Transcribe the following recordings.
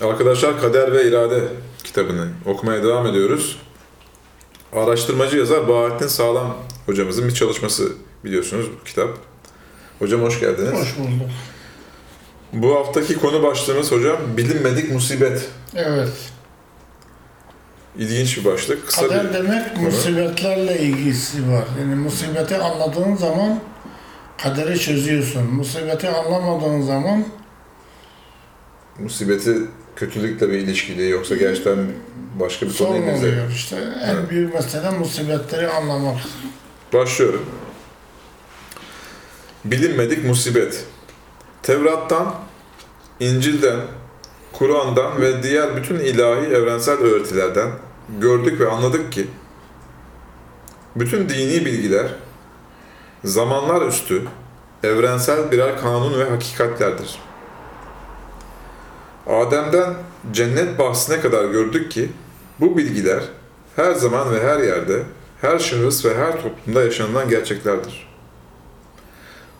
Arkadaşlar Kader ve İrade kitabını okumaya devam ediyoruz. Araştırmacı yazar Bahattin Sağlam hocamızın bir çalışması biliyorsunuz bu kitap. Hocam hoş geldiniz. Hoş bulduk. Bu haftaki konu başlığımız hocam bilinmedik musibet. Evet. İlginç bir başlık. Kısa Kader bir demek konu. musibetlerle ilgisi var. Yani musibeti anladığın zaman kaderi çözüyorsun. Musibeti anlamadığın zaman musibeti kötülükle bir ilişkili yoksa gerçekten başka bir sorun oluyor işte. En Evet. büyük mesele musibetleri anlamak. Başlıyorum. Bilinmedik musibet. Tevrat'tan, İncil'den, Kur'an'dan ve diğer bütün ilahi evrensel öğretilerden gördük ve anladık ki bütün dini bilgiler zamanlar üstü evrensel birer kanun ve hakikatlerdir. Adem'den cennet bahsine kadar gördük ki bu bilgiler her zaman ve her yerde, her şahıs ve her toplumda yaşanılan gerçeklerdir.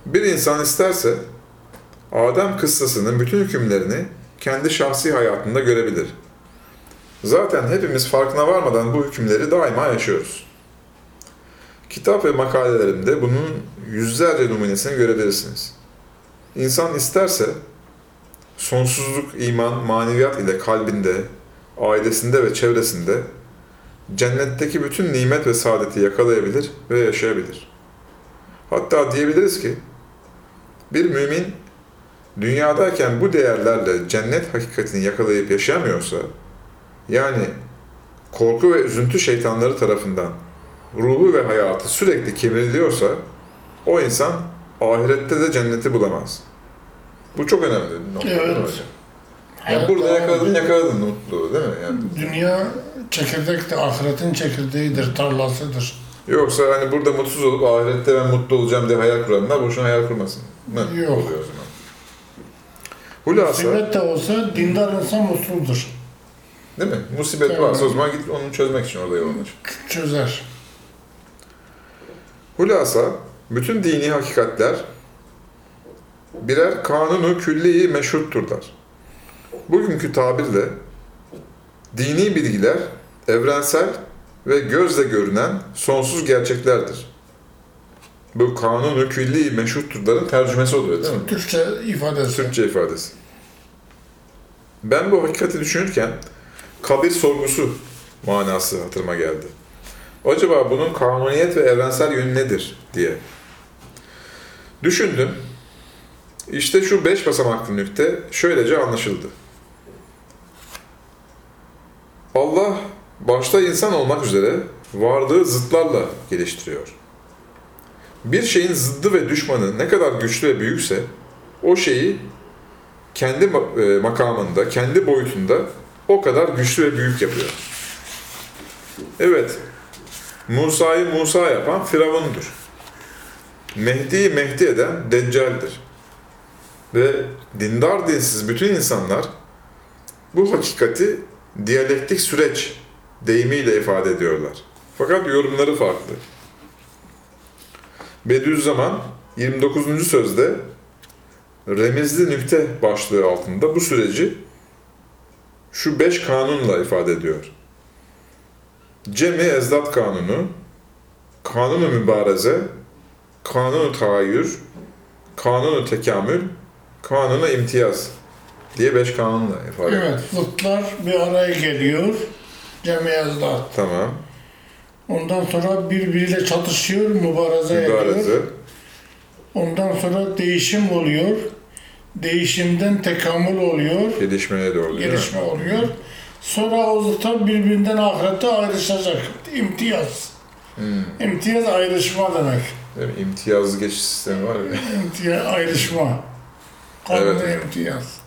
Bir insan isterse Adem kıssasının bütün hükümlerini kendi şahsi hayatında görebilir. Zaten hepimiz farkına varmadan bu hükümleri daima yaşıyoruz. Kitap ve makalelerimde bunun yüzlerce numunesini görebilirsiniz. İnsan isterse sonsuzluk, iman, maneviyat ile kalbinde, ailesinde ve çevresinde cennetteki bütün nimet ve saadeti yakalayabilir ve yaşayabilir. Hatta diyebiliriz ki bir mümin dünyadayken bu değerlerle cennet hakikatini yakalayıp yaşayamıyorsa yani korku ve üzüntü şeytanları tarafından ruhu ve hayatı sürekli kemiriliyorsa o insan ahirette de cenneti bulamaz. Bu çok önemli nokta. Evet. Yani burada yakaladın yakaladın mutluluğu değil mi? Yani Dünya çekirdek de ahiretin çekirdeğidir, tarlasıdır. Yoksa hani burada mutsuz olup ahirette ben mutlu olacağım diye hayal kuranlar boşuna hayal kurmasın. Mı? Yok. Oluyor o zaman. Hulasa, Musibet de olsa dindar insan mutludur. değil mi? Musibet Tamam. varsa o zaman git onu çözmek için orada yoğunlaş. Çözer. Hulasa, bütün dini hakikatler birer kanunu külli meşhutturlar. Bugünkü tabirle dini bilgiler evrensel ve gözle görünen sonsuz gerçeklerdir. Bu kanunu külli meşhutturların tercümesi oluyor değil mi? Türkçe ifadesi. Türkçe ifadesi. Ben bu hakikati düşünürken kabir sorgusu manası hatırıma geldi. Acaba bunun kanuniyet ve evrensel yönü nedir diye. Düşündüm. İşte şu beş basamaklı nükte şöylece anlaşıldı. Allah başta insan olmak üzere varlığı zıtlarla geliştiriyor. Bir şeyin zıddı ve düşmanı ne kadar güçlü ve büyükse o şeyi kendi e, makamında, kendi boyutunda o kadar güçlü ve büyük yapıyor. Evet, Musa'yı Musa yapan Firavun'dur. Mehdi'yi Mehdi eden Deccal'dir. Ve dindar dinsiz bütün insanlar bu hakikati diyalektik süreç deyimiyle ifade ediyorlar. Fakat yorumları farklı. Bediüzzaman 29. sözde remizli nükte başlığı altında bu süreci şu beş kanunla ifade ediyor. Cemi ezdat kanunu, kanunu mübareze, kanunu tahayyür, kanunu tekamül, kanunu imtiyaz diye beş kanunla ifade ediyor. Evet, zıtlar bir araya geliyor. Cemiyazlar. Tamam. Ondan sonra birbiriyle çatışıyor, mübareze ediyor. Mübareze. Ondan sonra değişim oluyor. Değişimden tekamül oluyor. Gelişmeye doğru? Gelişme oluyor. Sonra o zıtlar birbirinden ahirette ayrışacak. İmtiyaz. Hmm. İmtiyaz ayrışma demek. Değil mi? İmtiyazlı geçiş sistemi var ya. İmtiyaz ayrışma. Kanunda Evet. imtiyaz.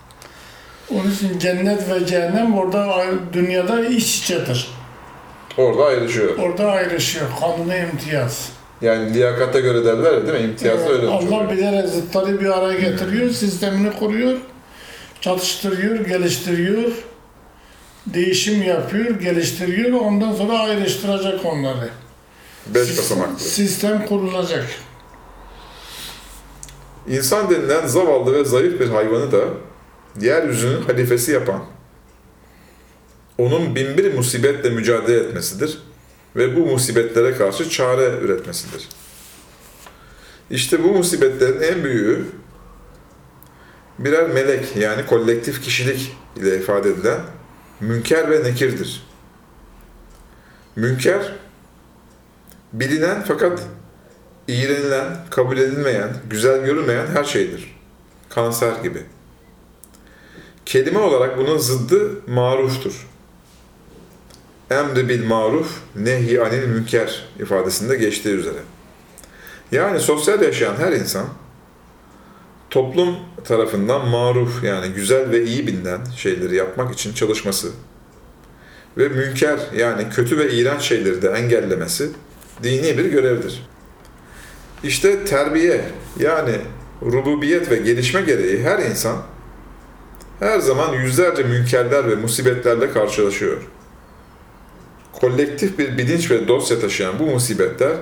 Onun için cennet ve cehennem orada dünyada iç içedir. Orada ayrışıyor. Orada ayrışıyor. Kanuna imtiyaz. Yani liyakata göre derler ya değil mi? İmtiyazda Evet, öyle Allah bilerek zıtları bir araya getiriyor, sistemini kuruyor, çatıştırıyor, geliştiriyor, değişim yapıyor, geliştiriyor, ondan sonra ayrıştıracak onları. Beş basamaklı. Sistem kurulacak. İnsan denilen zavallı ve zayıf bir hayvanı da yeryüzünün halifesi yapan onun binbir musibetle mücadele etmesidir ve bu musibetlere karşı çare üretmesidir. İşte bu musibetlerin en büyüğü birer melek yani kolektif kişilik ile ifade edilen münker ve nekirdir. Münker, bilinen fakat iğrenilen, kabul edilmeyen, güzel görülmeyen her şeydir. Kanser gibi. Kelime olarak bunun zıddı maruftur. Emri bil maruf, nehy anil münker ifadesinde geçtiği üzere. Yani sosyal yaşayan her insan toplum tarafından maruf yani güzel ve iyi bilinen şeyleri yapmak için çalışması ve münker yani kötü ve iğrenç şeyleri de engellemesi dini bir görevdir. İşte terbiye yani rububiyet ve gelişme gereği her insan her zaman yüzlerce münkerler ve musibetlerle karşılaşıyor. Kolektif bir bilinç ve dosya taşıyan bu musibetler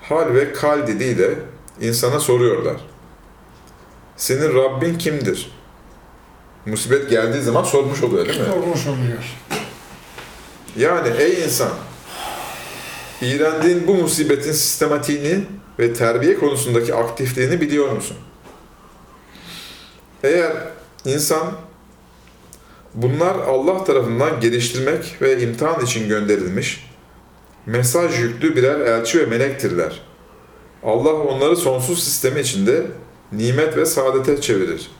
hal ve kal diliyle insana soruyorlar. Senin Rabbin kimdir? Musibet geldiği zaman sormuş oluyor değil mi? Sormuş oluyor. Yani ey insan, iğrendiğin bu musibetin sistematiğini ve terbiye konusundaki aktifliğini biliyor musun? Eğer insan bunlar Allah tarafından geliştirmek ve imtihan için gönderilmiş mesaj yüklü birer elçi ve melektirler. Allah onları sonsuz sistemi içinde nimet ve saadete çevirir.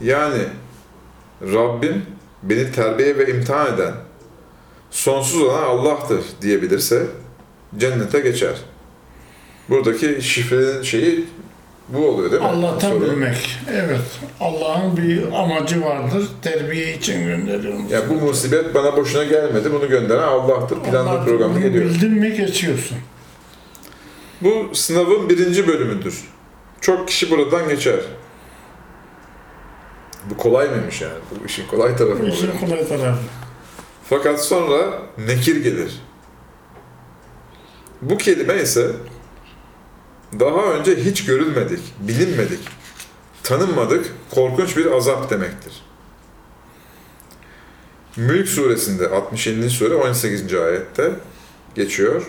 Yani Rabbim beni terbiye ve imtihan eden sonsuz olan Allah'tır diyebilirse cennete geçer. Buradaki şifrenin şeyi bu oluyor değil mi? Allah'tan bilmek. Evet. Allah'ın bir amacı vardır. Terbiye için gönderiyoruz. Ya bu musibet bana boşuna gelmedi. Bunu gönderen Allah'tır. Planlı Allah programlı geliyor. Bildin mi geçiyorsun. Bu sınavın birinci bölümüdür. Çok kişi buradan geçer. Bu kolay mıymış yani? Bu işin kolay tarafı mı? işin kolay tarafı. Fakat sonra nekir gelir. Bu kelime ise daha önce hiç görülmedik, bilinmedik, tanınmadık, korkunç bir azap demektir. Mülk suresinde 67. sure 18. ayette geçiyor.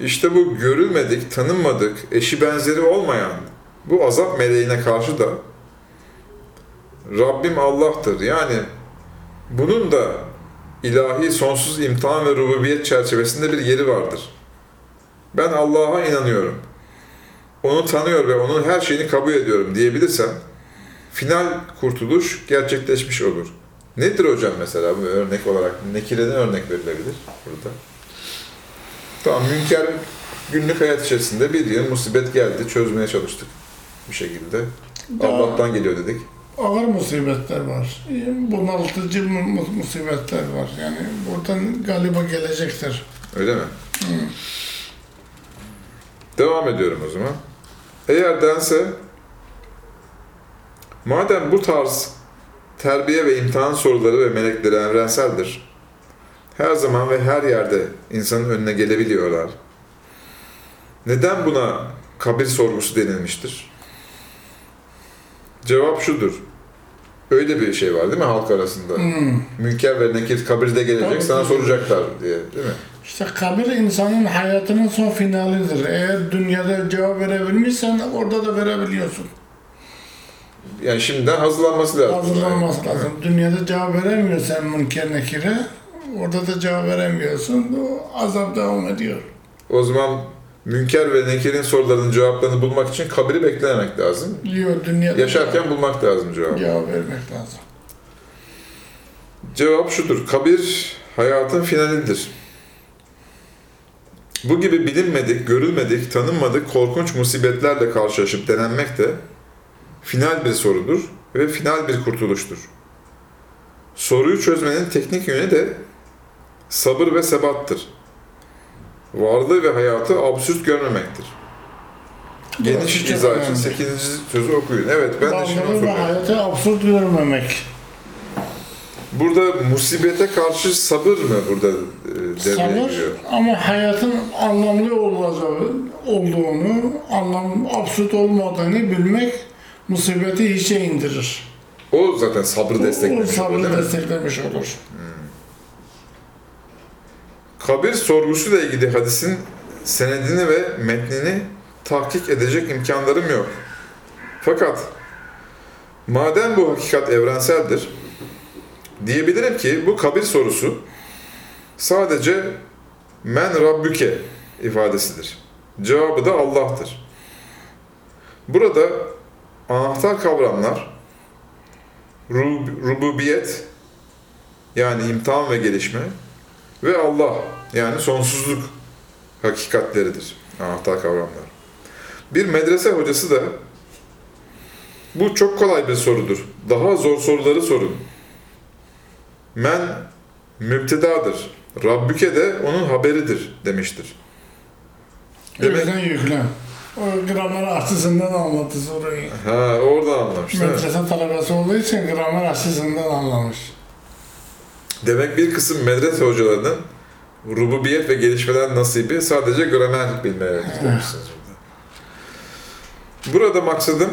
İşte bu görülmedik, tanınmadık, eşi benzeri olmayan bu azap meleğine karşı da Rabbim Allah'tır. Yani bunun da ilahi sonsuz imtihan ve rububiyet çerçevesinde bir yeri vardır. Ben Allah'a inanıyorum. Onu tanıyor ve onun her şeyini kabul ediyorum diyebilirsen final kurtuluş gerçekleşmiş olur. Nedir hocam mesela bu örnek olarak? Nekireden örnek verilebilir burada. Tamam münker günlük hayat içerisinde bir yıl musibet geldi çözmeye çalıştık bir şekilde. Daha Allah'tan geliyor dedik. ağır musibetler var. Bunaltıcı mu- mu- musibetler var. Yani buradan galiba gelecektir. Öyle mi? Devam ediyorum o zaman. Eğer dense, madem bu tarz terbiye ve imtihan soruları ve melekleri evrenseldir, her zaman ve her yerde insanın önüne gelebiliyorlar. Neden buna kabir sorgusu denilmiştir? Cevap şudur. Öyle bir şey var değil mi halk arasında? Hmm. Münker ve nekir kabirde gelecek Tabii, sana soracaklar diye değil mi? İşte kabir insanın hayatının son finalidir. Eğer dünyada cevap verebilmişsen orada da verebiliyorsun. Yani şimdiden hazırlanması lazım. Hazırlanması lazım. Dünyada cevap veremiyorsan münker nekire, orada da cevap veremiyorsun. O azap devam ediyor. O zaman Münker ve Nekir'in sorularının cevaplarını bulmak için kabri beklemek lazım. Diyor dünyada Yaşarken bulmak lazım cevabı. cevap vermek lazım. Cevap şudur. Kabir hayatın finalidir. Bu gibi bilinmedik, görülmedik, tanınmadık korkunç musibetlerle karşılaşıp denenmek de final bir sorudur ve final bir kurtuluştur. Soruyu çözmenin teknik yönü de sabır ve sebattır. Varlığı ve hayatı absürt görmemektir. Geniş izah için önemli. 8. sözü okuyun. Evet ben de şimdi Varlığı ve hayatı absürt görmemek. Burada musibete karşı sabır mı burada e, devreye Sabır giriyor? ama hayatın anlamlı olacağı, olduğunu, anlam absürt olmadığını bilmek musibeti hiçe indirir. O zaten sabrı O desteklemiş. oluyor, sabrı desteklemiş olur. Kabir sorgusuyla ilgili hadisin senedini ve metnini tahkik edecek imkanlarım yok. Fakat madem bu hakikat evrenseldir, diyebilirim ki bu kabir sorusu sadece men rabbüke ifadesidir. Cevabı da Allah'tır. Burada anahtar kavramlar rub- rububiyet yani imtihan ve gelişme ve Allah yani sonsuzluk hakikatleridir anahtar kavramlar. Bir medrese hocası da bu çok kolay bir sorudur. Daha zor soruları sorun. Men müptedadır. Rabbüke de onun haberidir demiştir. Demek Yüklen yüklen. O gramer açısından anlattı soruyu. ha oradan anlamış? Medrese talebesi olduğu için gramer açısından anlamış. Demek bir kısım medrese hocalarının rububiyet ve gelişmeden nasibi sadece gramer bilmeleri demişsiniz burada. Burada maksadım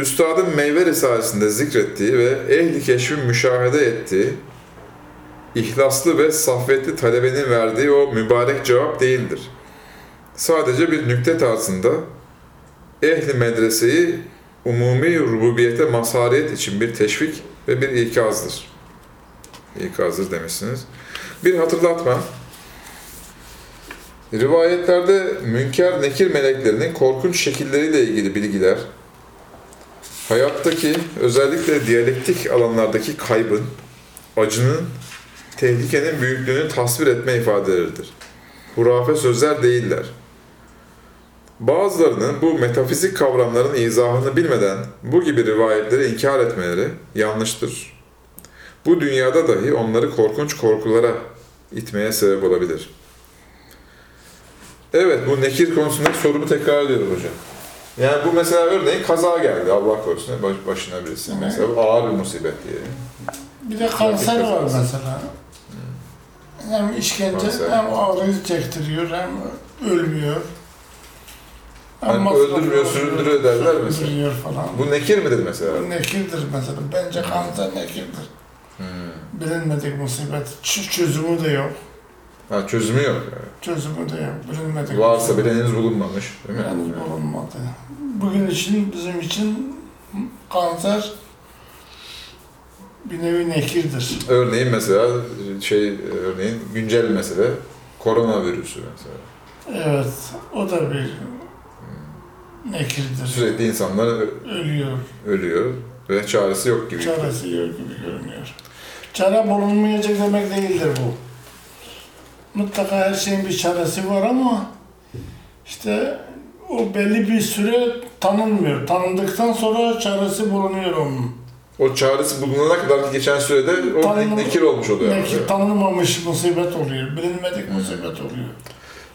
Üstadın Meyve Risalesi'nde zikrettiği ve ehli keşfin müşahede ettiği ihlaslı ve saffetli talebenin verdiği o mübarek cevap değildir. Sadece bir nükte tarzında ehli medreseyi umumi rububiyete mazhariyet için bir teşvik ve bir ikazdır. İkazdır demişsiniz. Bir hatırlatma. Rivayetlerde münker nekir meleklerinin korkunç şekilleriyle ilgili bilgiler, hayattaki özellikle diyalektik alanlardaki kaybın, acının, tehlikenin büyüklüğünü tasvir etme ifadeleridir. Hurafe sözler değiller. Bazılarının bu metafizik kavramların izahını bilmeden bu gibi rivayetleri inkar etmeleri yanlıştır. Bu dünyada dahi onları korkunç korkulara itmeye sebep olabilir. Evet, bu nekir konusunda sorumu tekrar ediyorum hocam. Yani bu mesela örneğin kaza geldi Allah korusun baş- başına birisi. Evet. Mesela bu ağır bir musibet diyelim. Bir de kanser var mesela. Hem işkence Kanser. hem ağrı çektiriyor hem ölmüyor. Hani öldürmüyor, oluyor, süründürüyor derler mesela. Falan. Bu nekir midir mesela? Bu nekirdir mesela. Bence kanser nekirdir. Hmm. Bilinmedik musibet. Ç- çözümü de yok. Ha, çözümü yok. yani. Çözümü de yok. Bilinmedik Varsa bile henüz bulunmamış. Değil mi? Henüz bulunmadı. Bugün için, bizim için kanser bir nevi nekirdir. Örneğin mesela şey örneğin güncel mesele koronavirüsü mesela. Evet, o da bir nekirdir. Sürekli insanlar Ölüyor. ölüyor ve çaresi yok gibi. Çaresi yok gibi görünüyor. Çare bulunmayacak demek değildir bu. Mutlaka her şeyin bir çaresi var ama işte o belli bir süre tanınmıyor. Tanındıktan sonra çaresi bulunuyor onun. O çaresi bulunana kadar ki geçen sürede o ne- nekir olmuş oluyor. Belki tanınmamış musibet oluyor. Bilinmedik musibet oluyor.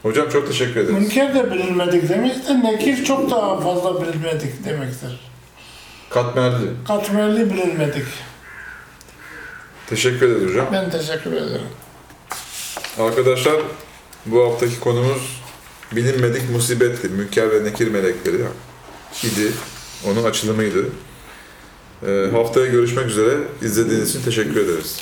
Hocam çok teşekkür ederiz. Münker de bilinmedik demektir. Nekir çok daha fazla bilinmedik demektir. Katmerli. Katmerli bilinmedik. Teşekkür ederiz hocam. Ben teşekkür ederim. Arkadaşlar bu haftaki konumuz bilinmedik musibetti. Münker ve nekir melekleri idi. Onun açılımıydı. Ee, haftaya görüşmek üzere. İzlediğiniz için teşekkür ederiz.